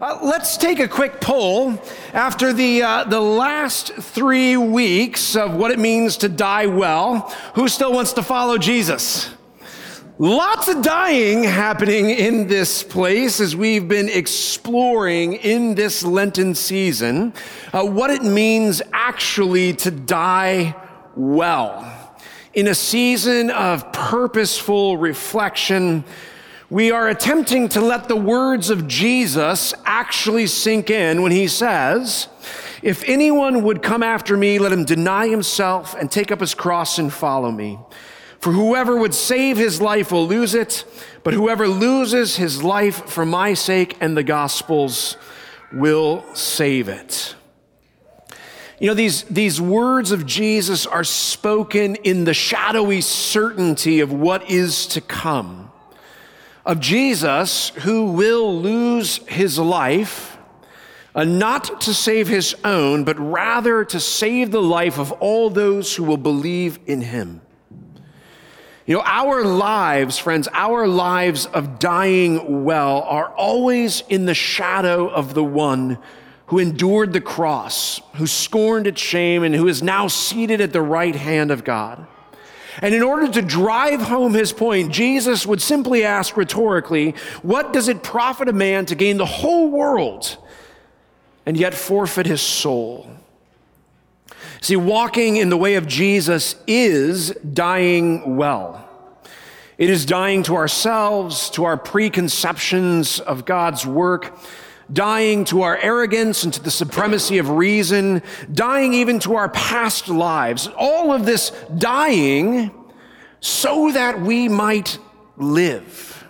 Uh, let's take a quick poll after the, uh, the last three weeks of what it means to die well. Who still wants to follow Jesus? Lots of dying happening in this place as we've been exploring in this Lenten season uh, what it means actually to die well. In a season of purposeful reflection, we are attempting to let the words of Jesus actually sink in when he says, If anyone would come after me, let him deny himself and take up his cross and follow me. For whoever would save his life will lose it, but whoever loses his life for my sake and the gospel's will save it. You know, these, these words of Jesus are spoken in the shadowy certainty of what is to come of Jesus who will lose his life, uh, not to save his own, but rather to save the life of all those who will believe in him. You know, our lives, friends, our lives of dying well are always in the shadow of the one who endured the cross, who scorned its shame, and who is now seated at the right hand of God. And in order to drive home his point, Jesus would simply ask rhetorically, What does it profit a man to gain the whole world and yet forfeit his soul? See, walking in the way of Jesus is dying well. It is dying to ourselves, to our preconceptions of God's work, dying to our arrogance and to the supremacy of reason, dying even to our past lives. All of this dying so that we might live.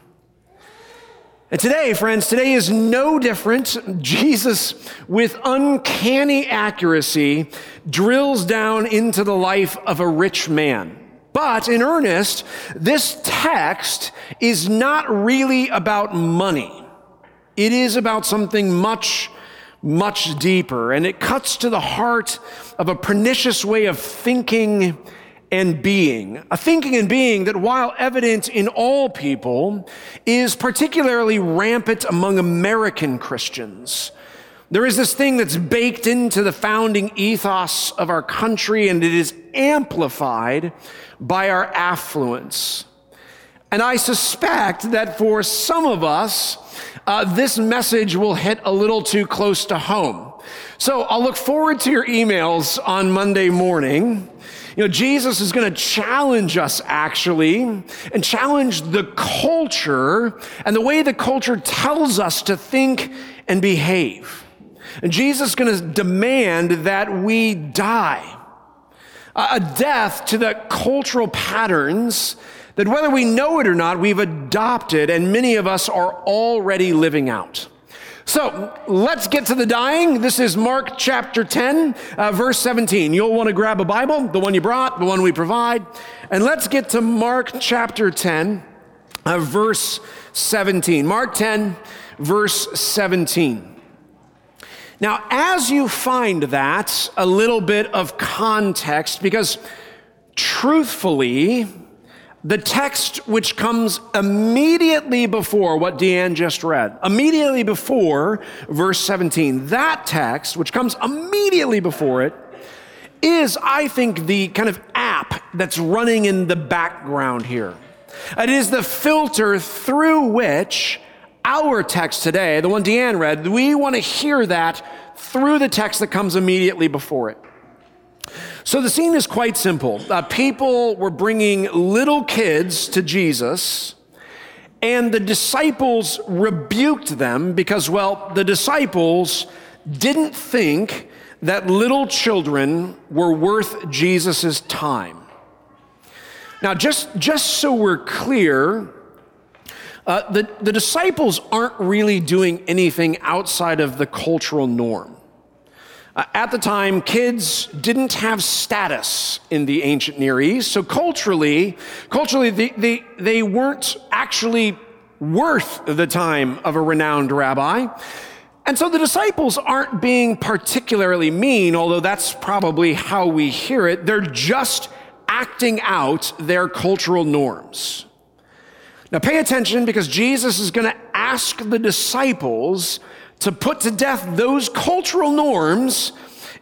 And today, friends, today is no different. Jesus, with uncanny accuracy, drills down into the life of a rich man. But in earnest, this text is not really about money. It is about something much, much deeper, and it cuts to the heart of a pernicious way of thinking and being. A thinking and being that, while evident in all people, is particularly rampant among American Christians. There is this thing that's baked into the founding ethos of our country, and it is amplified by our affluence. And I suspect that for some of us, uh, this message will hit a little too close to home. So I'll look forward to your emails on Monday morning. You know, Jesus is going to challenge us actually and challenge the culture and the way the culture tells us to think and behave. And Jesus is going to demand that we die. A death to the cultural patterns that whether we know it or not, we've adopted, and many of us are already living out. So let's get to the dying. This is Mark chapter 10, uh, verse 17. You'll want to grab a Bible, the one you brought, the one we provide. And let's get to Mark chapter 10, uh, verse 17. Mark 10, verse 17. Now, as you find that, a little bit of context, because truthfully, the text which comes immediately before what Deanne just read, immediately before verse 17, that text, which comes immediately before it, is, I think, the kind of app that's running in the background here. It is the filter through which our text today, the one Deanne read, we want to hear that through the text that comes immediately before it. So the scene is quite simple. Uh, people were bringing little kids to Jesus, and the disciples rebuked them because, well, the disciples didn't think that little children were worth Jesus' time. Now, just, just so we're clear, uh, the, the disciples aren't really doing anything outside of the cultural norm. Uh, at the time, kids didn't have status in the ancient Near East, so culturally, culturally they, they, they weren't actually worth the time of a renowned rabbi. And so the disciples aren't being particularly mean, although that's probably how we hear it. They're just acting out their cultural norms. Now pay attention because Jesus is going to ask the disciples to put to death those cultural norms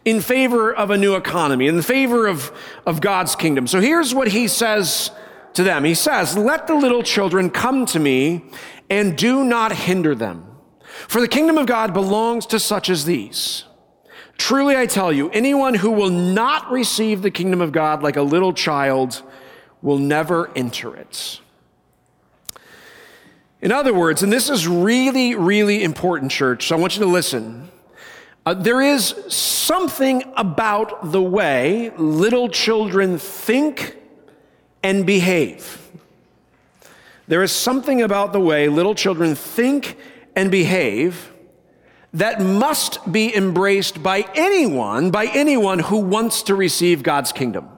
in favor of a new economy, in favor of, of God's kingdom. So here's what he says to them. He says, let the little children come to me and do not hinder them. For the kingdom of God belongs to such as these. Truly I tell you, anyone who will not receive the kingdom of God like a little child will never enter it. In other words, and this is really, really important, church, so I want you to listen. Uh, there is something about the way little children think and behave. There is something about the way little children think and behave that must be embraced by anyone, by anyone who wants to receive God's kingdom.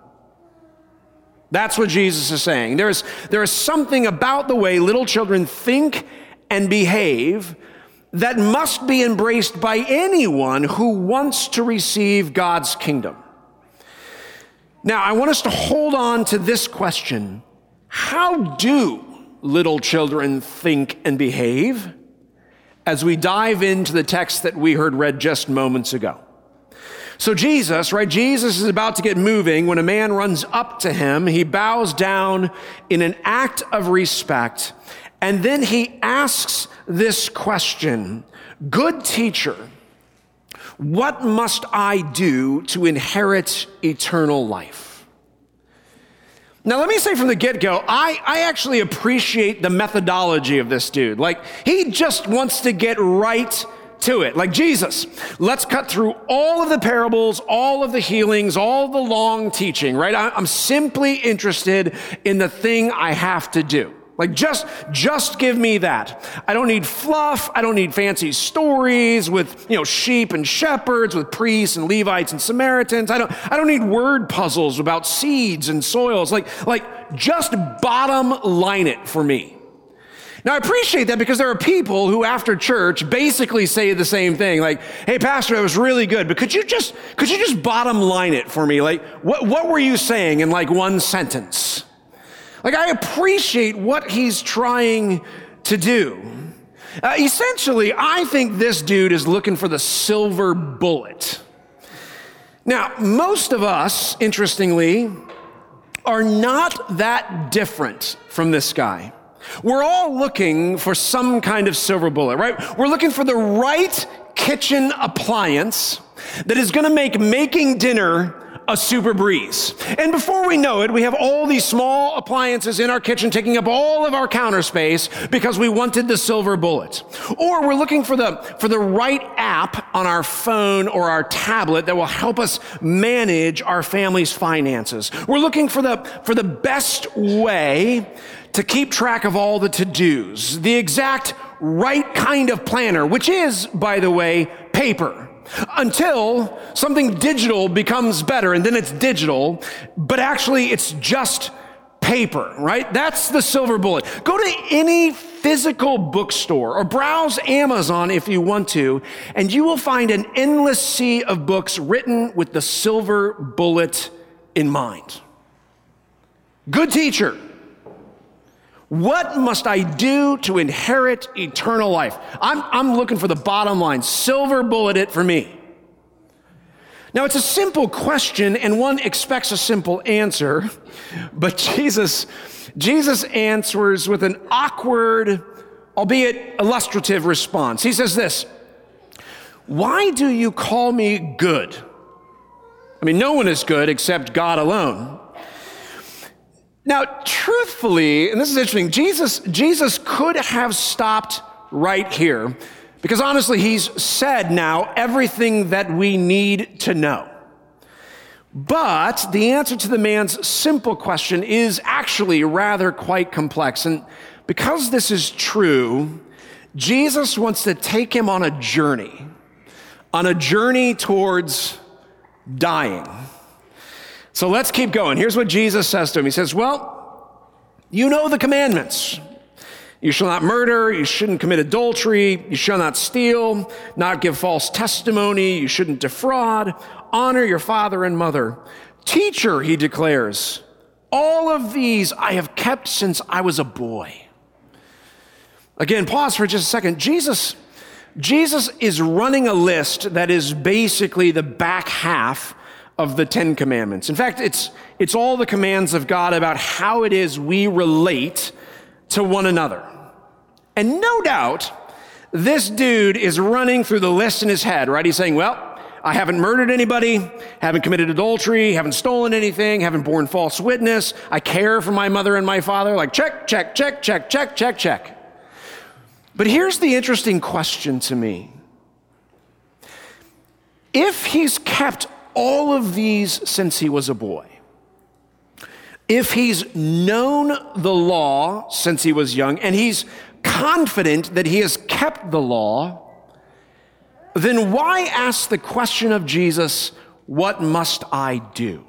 That's what Jesus is saying. There's, there is something about the way little children think and behave that must be embraced by anyone who wants to receive God's kingdom. Now, I want us to hold on to this question How do little children think and behave? As we dive into the text that we heard read just moments ago. So Jesus, right? Jesus is about to get moving when a man runs up to him. He bows down in an act of respect. And then he asks this question Good teacher, what must I do to inherit eternal life? Now, let me say from the get go, I, I actually appreciate the methodology of this dude. Like, he just wants to get right to it. Like Jesus, let's cut through all of the parables, all of the healings, all the long teaching, right? I'm simply interested in the thing I have to do. Like just, just give me that. I don't need fluff. I don't need fancy stories with, you know, sheep and shepherds, with priests and Levites and Samaritans. I don't, I don't need word puzzles about seeds and soils. Like, like just bottom line it for me. Now, I appreciate that because there are people who, after church, basically say the same thing, like, "Hey, pastor, it was really good, but could you just could you just bottom line it for me? Like, what what were you saying in like one sentence?" Like, I appreciate what he's trying to do. Uh, essentially, I think this dude is looking for the silver bullet. Now, most of us, interestingly, are not that different from this guy. We're all looking for some kind of silver bullet, right? We're looking for the right kitchen appliance that is going to make making dinner a super breeze. And before we know it, we have all these small appliances in our kitchen taking up all of our counter space because we wanted the silver bullet. Or we're looking for the, for the right app on our phone or our tablet that will help us manage our family's finances. We're looking for the, for the best way to keep track of all the to-dos, the exact right kind of planner, which is, by the way, paper. Until something digital becomes better, and then it's digital, but actually it's just paper, right? That's the silver bullet. Go to any physical bookstore or browse Amazon if you want to, and you will find an endless sea of books written with the silver bullet in mind. Good teacher what must I do to inherit eternal life? I'm, I'm looking for the bottom line. Silver bullet it for me. Now, it's a simple question, and one expects a simple answer, but Jesus, Jesus answers with an awkward, albeit illustrative response. He says this Why do you call me good? I mean, no one is good except God alone. Now, truthfully, and this is interesting, Jesus, Jesus could have stopped right here because honestly, he's said now everything that we need to know. But the answer to the man's simple question is actually rather quite complex. And because this is true, Jesus wants to take him on a journey, on a journey towards dying. So let's keep going. Here's what Jesus says to him He says, Well, you know the commandments. You shall not murder. You shouldn't commit adultery. You shall not steal, not give false testimony. You shouldn't defraud. Honor your father and mother. Teacher, he declares, all of these I have kept since I was a boy. Again, pause for just a second. Jesus, Jesus is running a list that is basically the back half of the Ten Commandments. In fact, it's, it's all the commands of God about how it is we relate to one another. And no doubt, this dude is running through the list in his head, right? He's saying, well, I haven't murdered anybody, haven't committed adultery, haven't stolen anything, haven't borne false witness. I care for my mother and my father. Like, check, check, check, check, check, check, check. But here's the interesting question to me. If he's kept all of these since he was a boy, if he's known the law since he was young, and he's confident that he has kept the law, then why ask the question of Jesus, What must I do?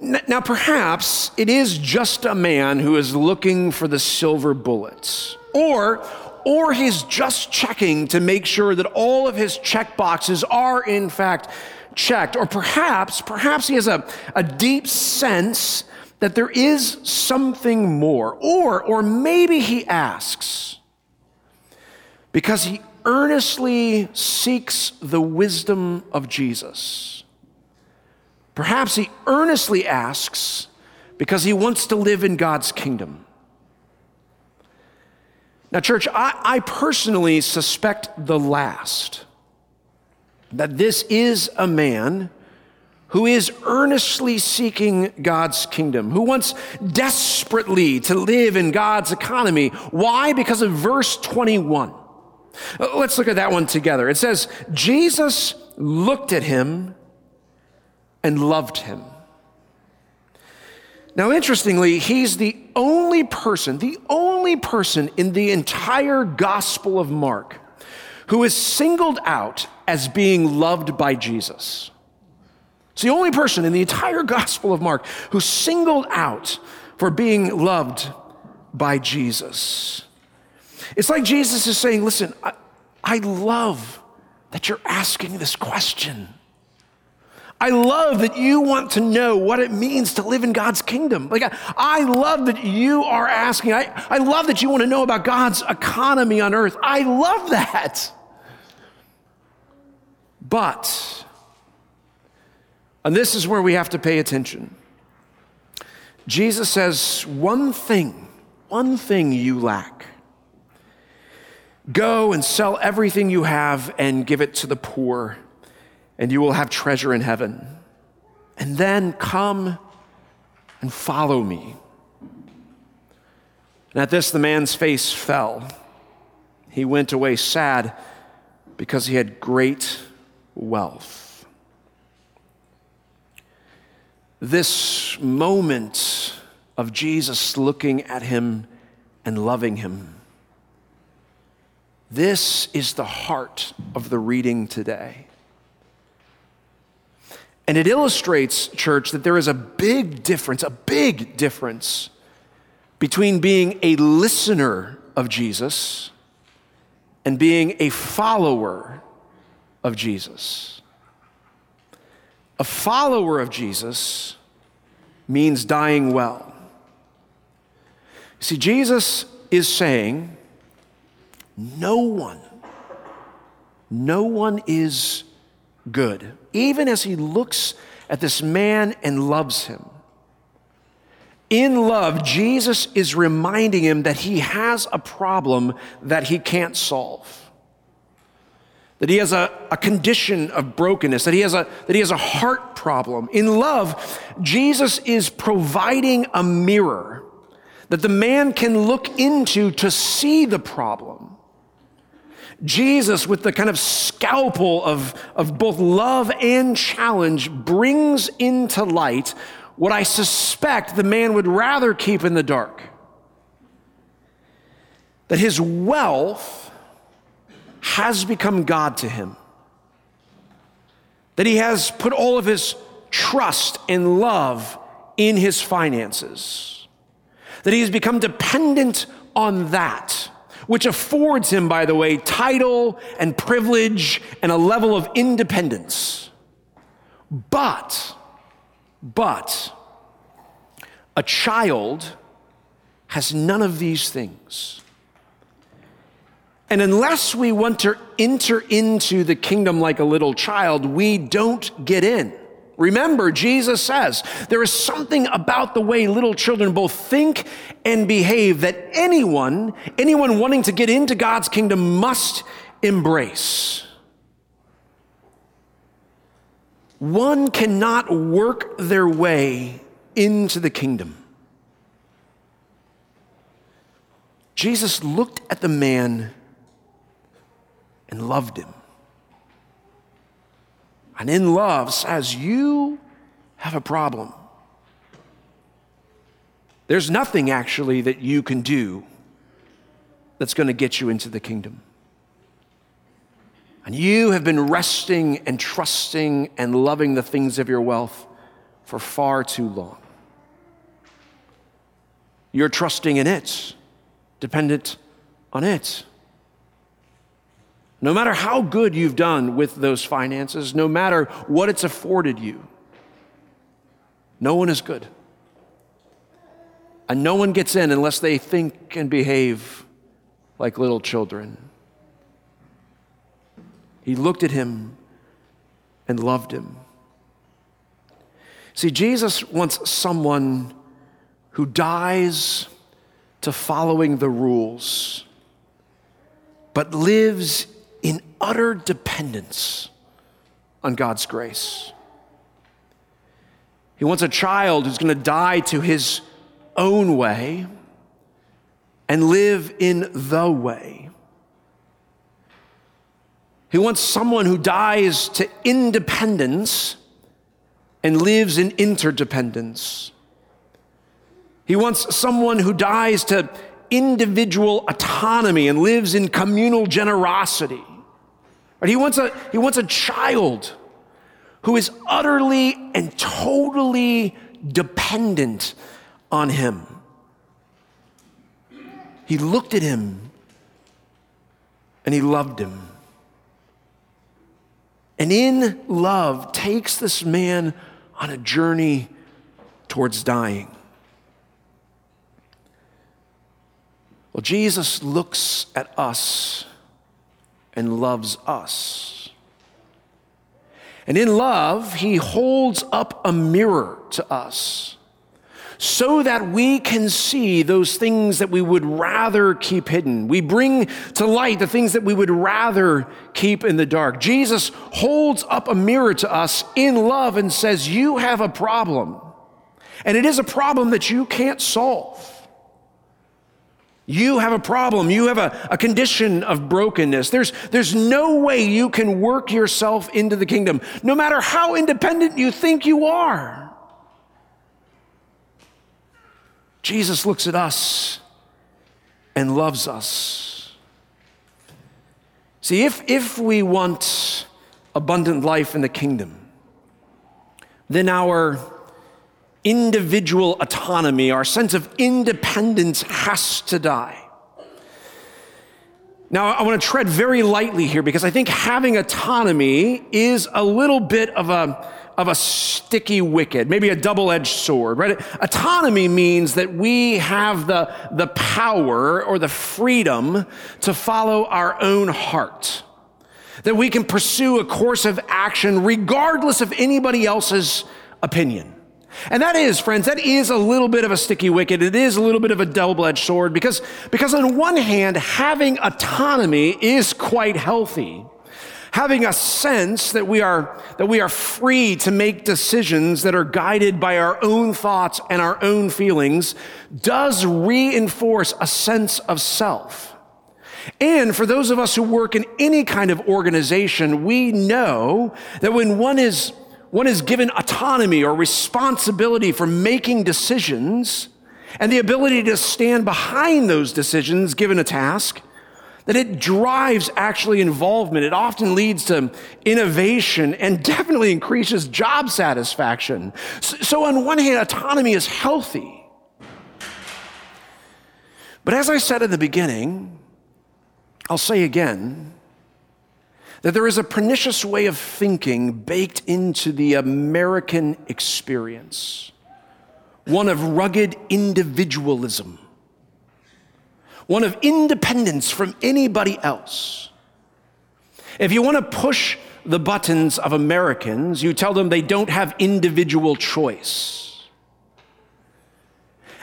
Now, perhaps it is just a man who is looking for the silver bullets, or, or he's just checking to make sure that all of his check boxes are in fact checked, or perhaps, perhaps he has a, a deep sense that there is something more, or, or maybe he asks because he earnestly seeks the wisdom of Jesus. Perhaps he earnestly asks because he wants to live in God's kingdom. Now, church, I, I, personally suspect the last that this is a man who is earnestly seeking God's kingdom, who wants desperately to live in God's economy. Why? Because of verse 21. Let's look at that one together. It says, Jesus looked at him and loved him. Now, interestingly, he's the only person, the only person in the entire Gospel of Mark who is singled out as being loved by Jesus. It's the only person in the entire Gospel of Mark who's singled out for being loved by Jesus. It's like Jesus is saying, Listen, I, I love that you're asking this question. I love that you want to know what it means to live in God's kingdom. Like, I, love that you are asking. I, I love that you want to know about God's economy on earth. I love that. But, and this is where we have to pay attention. Jesus says, one thing, one thing you lack. Go and sell everything you have and give it to the poor and you will have treasure in heaven. And then come and follow me. And at this, the man's face fell. He went away sad because he had great wealth. This moment of Jesus looking at him and loving him, this is the heart of the reading today. And it illustrates, church, that there is a big difference, a big difference between being a listener of Jesus and being a follower of Jesus. A follower of Jesus means dying well. See, Jesus is saying, no one, no one is good, even as he looks at this man and loves him. In love, Jesus is reminding him that he has a problem that he can't solve. That he has a, a condition of brokenness, that he, has a, that he has a heart problem. In love, Jesus is providing a mirror that the man can look into to see the problem. Jesus, with the kind of scalpel of, of both love and challenge, brings into light what I suspect the man would rather keep in the dark. That his wealth has become God to him. That he has put all of his trust and love in his finances. That he has become dependent on that which affords him, by the way, title and privilege and a level of independence. But, but, a child has none of these things. And unless we want to enter into the kingdom like a little child, we don't get in. Remember, Jesus says there is something about the way little children both think and behave that anyone, anyone wanting to get into God's kingdom must embrace. One cannot work their way into the kingdom. Jesus looked at the man and loved him. And in love says, You have a problem. There's nothing actually that you can do that's going to get you into the kingdom. And you have been resting and trusting and loving the things of your wealth for far too long. You're trusting in it, dependent on it. No matter how good you've done with those finances, no matter what it's afforded you, no one is good. And no one gets in unless they think and behave like little children. He looked at him and loved him. See, Jesus wants someone who dies to following the rules, but lives in utter dependence on God's grace. He wants a child who's going to die to his own way and live in the way. He wants someone who dies to independence and lives in interdependence. He wants someone who dies to individual autonomy and lives in communal generosity. He wants a, he wants a child who is utterly and totally dependent on him. He looked at him and he loved him. And in love, takes this man on a journey towards dying. Well, Jesus looks at us and loves us. And in love, he holds up a mirror to us so that we can see those things that we would rather keep hidden. We bring to light the things that we would rather keep in the dark. Jesus holds up a mirror to us in love and says, You have a problem. And it is a problem that you can't solve. You have a problem. You have a, a condition of brokenness. There's, there's no way you can work yourself into the kingdom, no matter how independent you think you are. Jesus looks at us and loves us. See, if, if we want abundant life in the kingdom, then our individual autonomy, our sense of independence has to die. Now, I want to tread very lightly here because I think having autonomy is a little bit of a, of a sticky wicket, maybe a double edged sword, right? Autonomy means that we have the, the power or the freedom to follow our own heart, that we can pursue a course of action regardless of anybody else's opinion. And that is, friends, that is a little bit of a sticky wicket. It is a little bit of a double edged sword because, because, on one hand, having autonomy is quite healthy. Having a sense that we, are, that we are free to make decisions that are guided by our own thoughts and our own feelings does reinforce a sense of self. And for those of us who work in any kind of organization, we know that when one is one is given autonomy or responsibility for making decisions and the ability to stand behind those decisions given a task, that it drives actually involvement. It often leads to innovation and definitely increases job satisfaction. So, on one hand, autonomy is healthy. But as I said in the beginning, I'll say again, that there is a pernicious way of thinking baked into the American experience, one of rugged individualism, one of independence from anybody else. If you want to push the buttons of Americans, you tell them they don't have individual choice.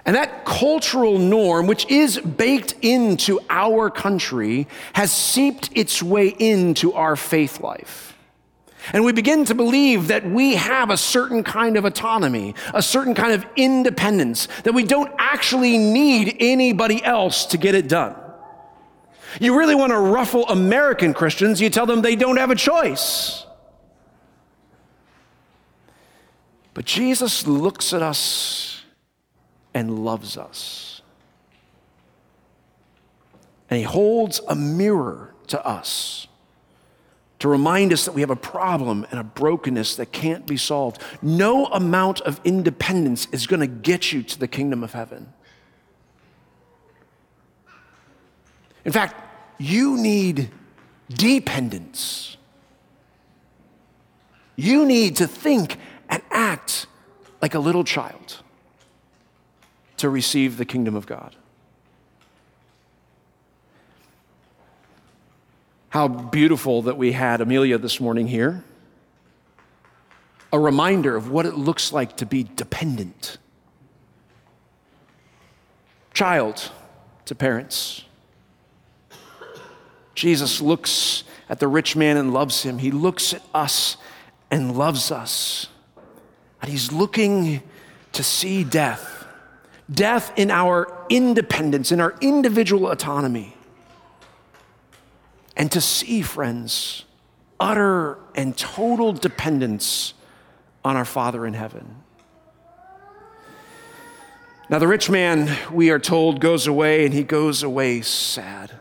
And that cultural norm, which is baked into our country, has seeped its way into our faith life. And we begin to believe that we have a certain kind of autonomy, a certain kind of independence, that we don't actually need anybody else to get it done. You really want to ruffle American Christians, you tell them they don't have a choice. But Jesus looks at us and loves us. And he holds a mirror to us to remind us that we have a problem and a brokenness that can't be solved. No amount of independence is going to get you to the kingdom of heaven. In fact, you need dependence. You need to think and act like a little child to receive the kingdom of God. How beautiful that we had Amelia this morning here. A reminder of what it looks like to be dependent. Child to parents. Jesus looks at the rich man and loves him. He looks at us and loves us. And he's looking to see death death in our independence, in our individual autonomy and to see, friends, utter and total dependence on our Father in heaven. Now, the rich man, we are told, goes away and he goes away sad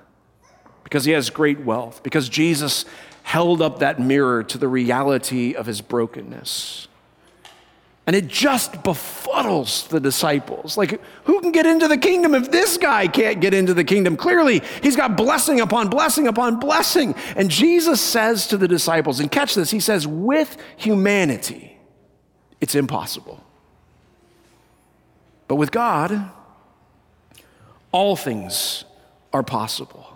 because he has great wealth, because Jesus held up that mirror to the reality of his brokenness. And it just befuddles the disciples. Like, who can get into the kingdom if this guy can't get into the kingdom? Clearly, he's got blessing upon blessing upon blessing. And Jesus says to the disciples, and catch this, he says, with humanity, it's impossible. But with God, all things are possible.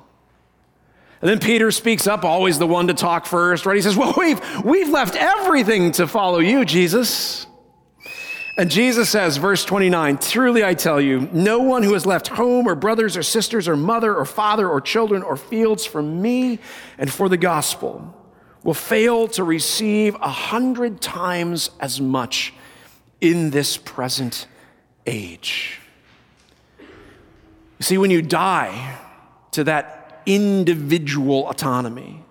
And then Peter speaks up, always the one to talk first, right? He says, Well, we've, we've left everything to follow you, Jesus. And Jesus says, verse 29, truly I tell you, no one who has left home or brothers or sisters or mother or father or children or fields for me and for the gospel will fail to receive a hundred times as much in this present age. See, when you die to that individual autonomy,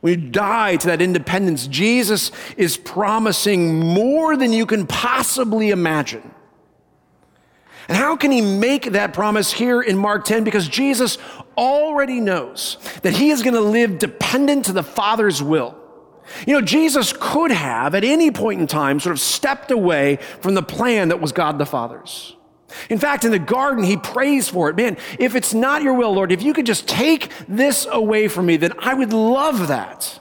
when you die to that independence, Jesus is promising more than you can possibly imagine. And how can he make that promise here in Mark 10? Because Jesus already knows that he is going to live dependent to the Father's will. You know, Jesus could have at any point in time sort of stepped away from the plan that was God the Father's. In fact, in the garden, he prays for it. Man, if it's not your will, Lord, if you could just take this away from me, then I would love that.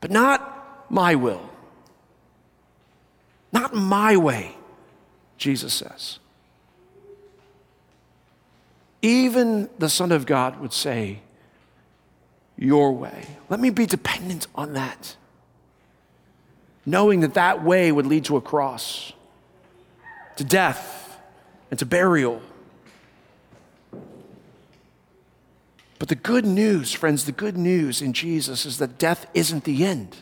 But not my will. Not my way, Jesus says. Even the Son of God would say, Your way. Let me be dependent on that. Knowing that that way would lead to a cross to death and to burial. But the good news, friends, the good news in Jesus is that death isn't the end.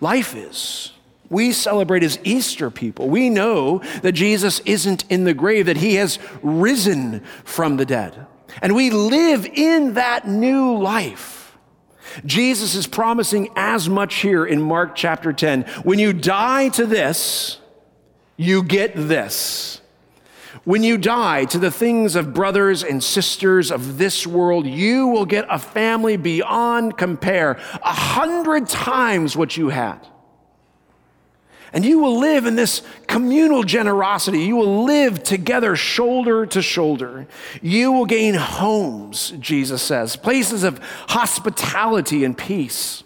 Life is. We celebrate as Easter people. We know that Jesus isn't in the grave, that he has risen from the dead. And we live in that new life. Jesus is promising as much here in Mark chapter 10. When you die to this, you get this. When you die to the things of brothers and sisters of this world, you will get a family beyond compare, a hundred times what you had. And you will live in this communal generosity. You will live together shoulder to shoulder. You will gain homes, Jesus says, places of hospitality and peace.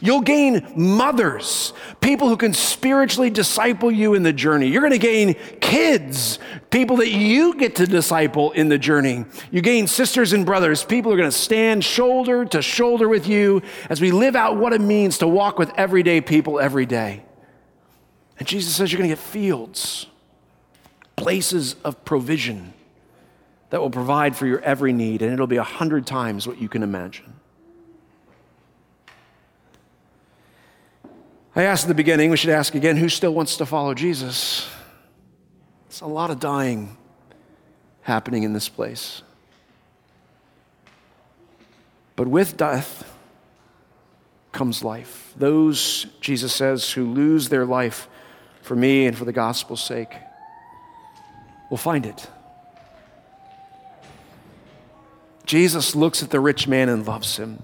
You'll gain mothers, people who can spiritually disciple you in the journey. You're going to gain kids, people that you get to disciple in the journey. You gain sisters and brothers, people who are going to stand shoulder to shoulder with you as we live out what it means to walk with everyday people every day. And Jesus says you're going to get fields, places of provision that will provide for your every need, and it'll be a hundred times what you can imagine. I asked at the beginning, we should ask again who still wants to follow Jesus? It's a lot of dying happening in this place. But with death comes life. Those, Jesus says, who lose their life for me and for the gospel's sake will find it. Jesus looks at the rich man and loves him.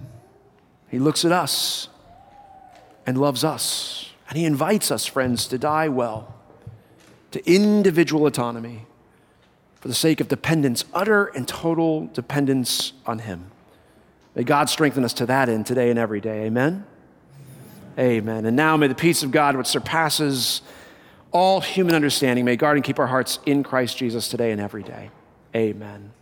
He looks at us and loves us. And he invites us, friends, to die well, to individual autonomy for the sake of dependence, utter and total dependence on him. May God strengthen us to that end today and every day. Amen. Amen. And now may the peace of God, which surpasses all human understanding, may guard and keep our hearts in Christ Jesus today and every day. Amen.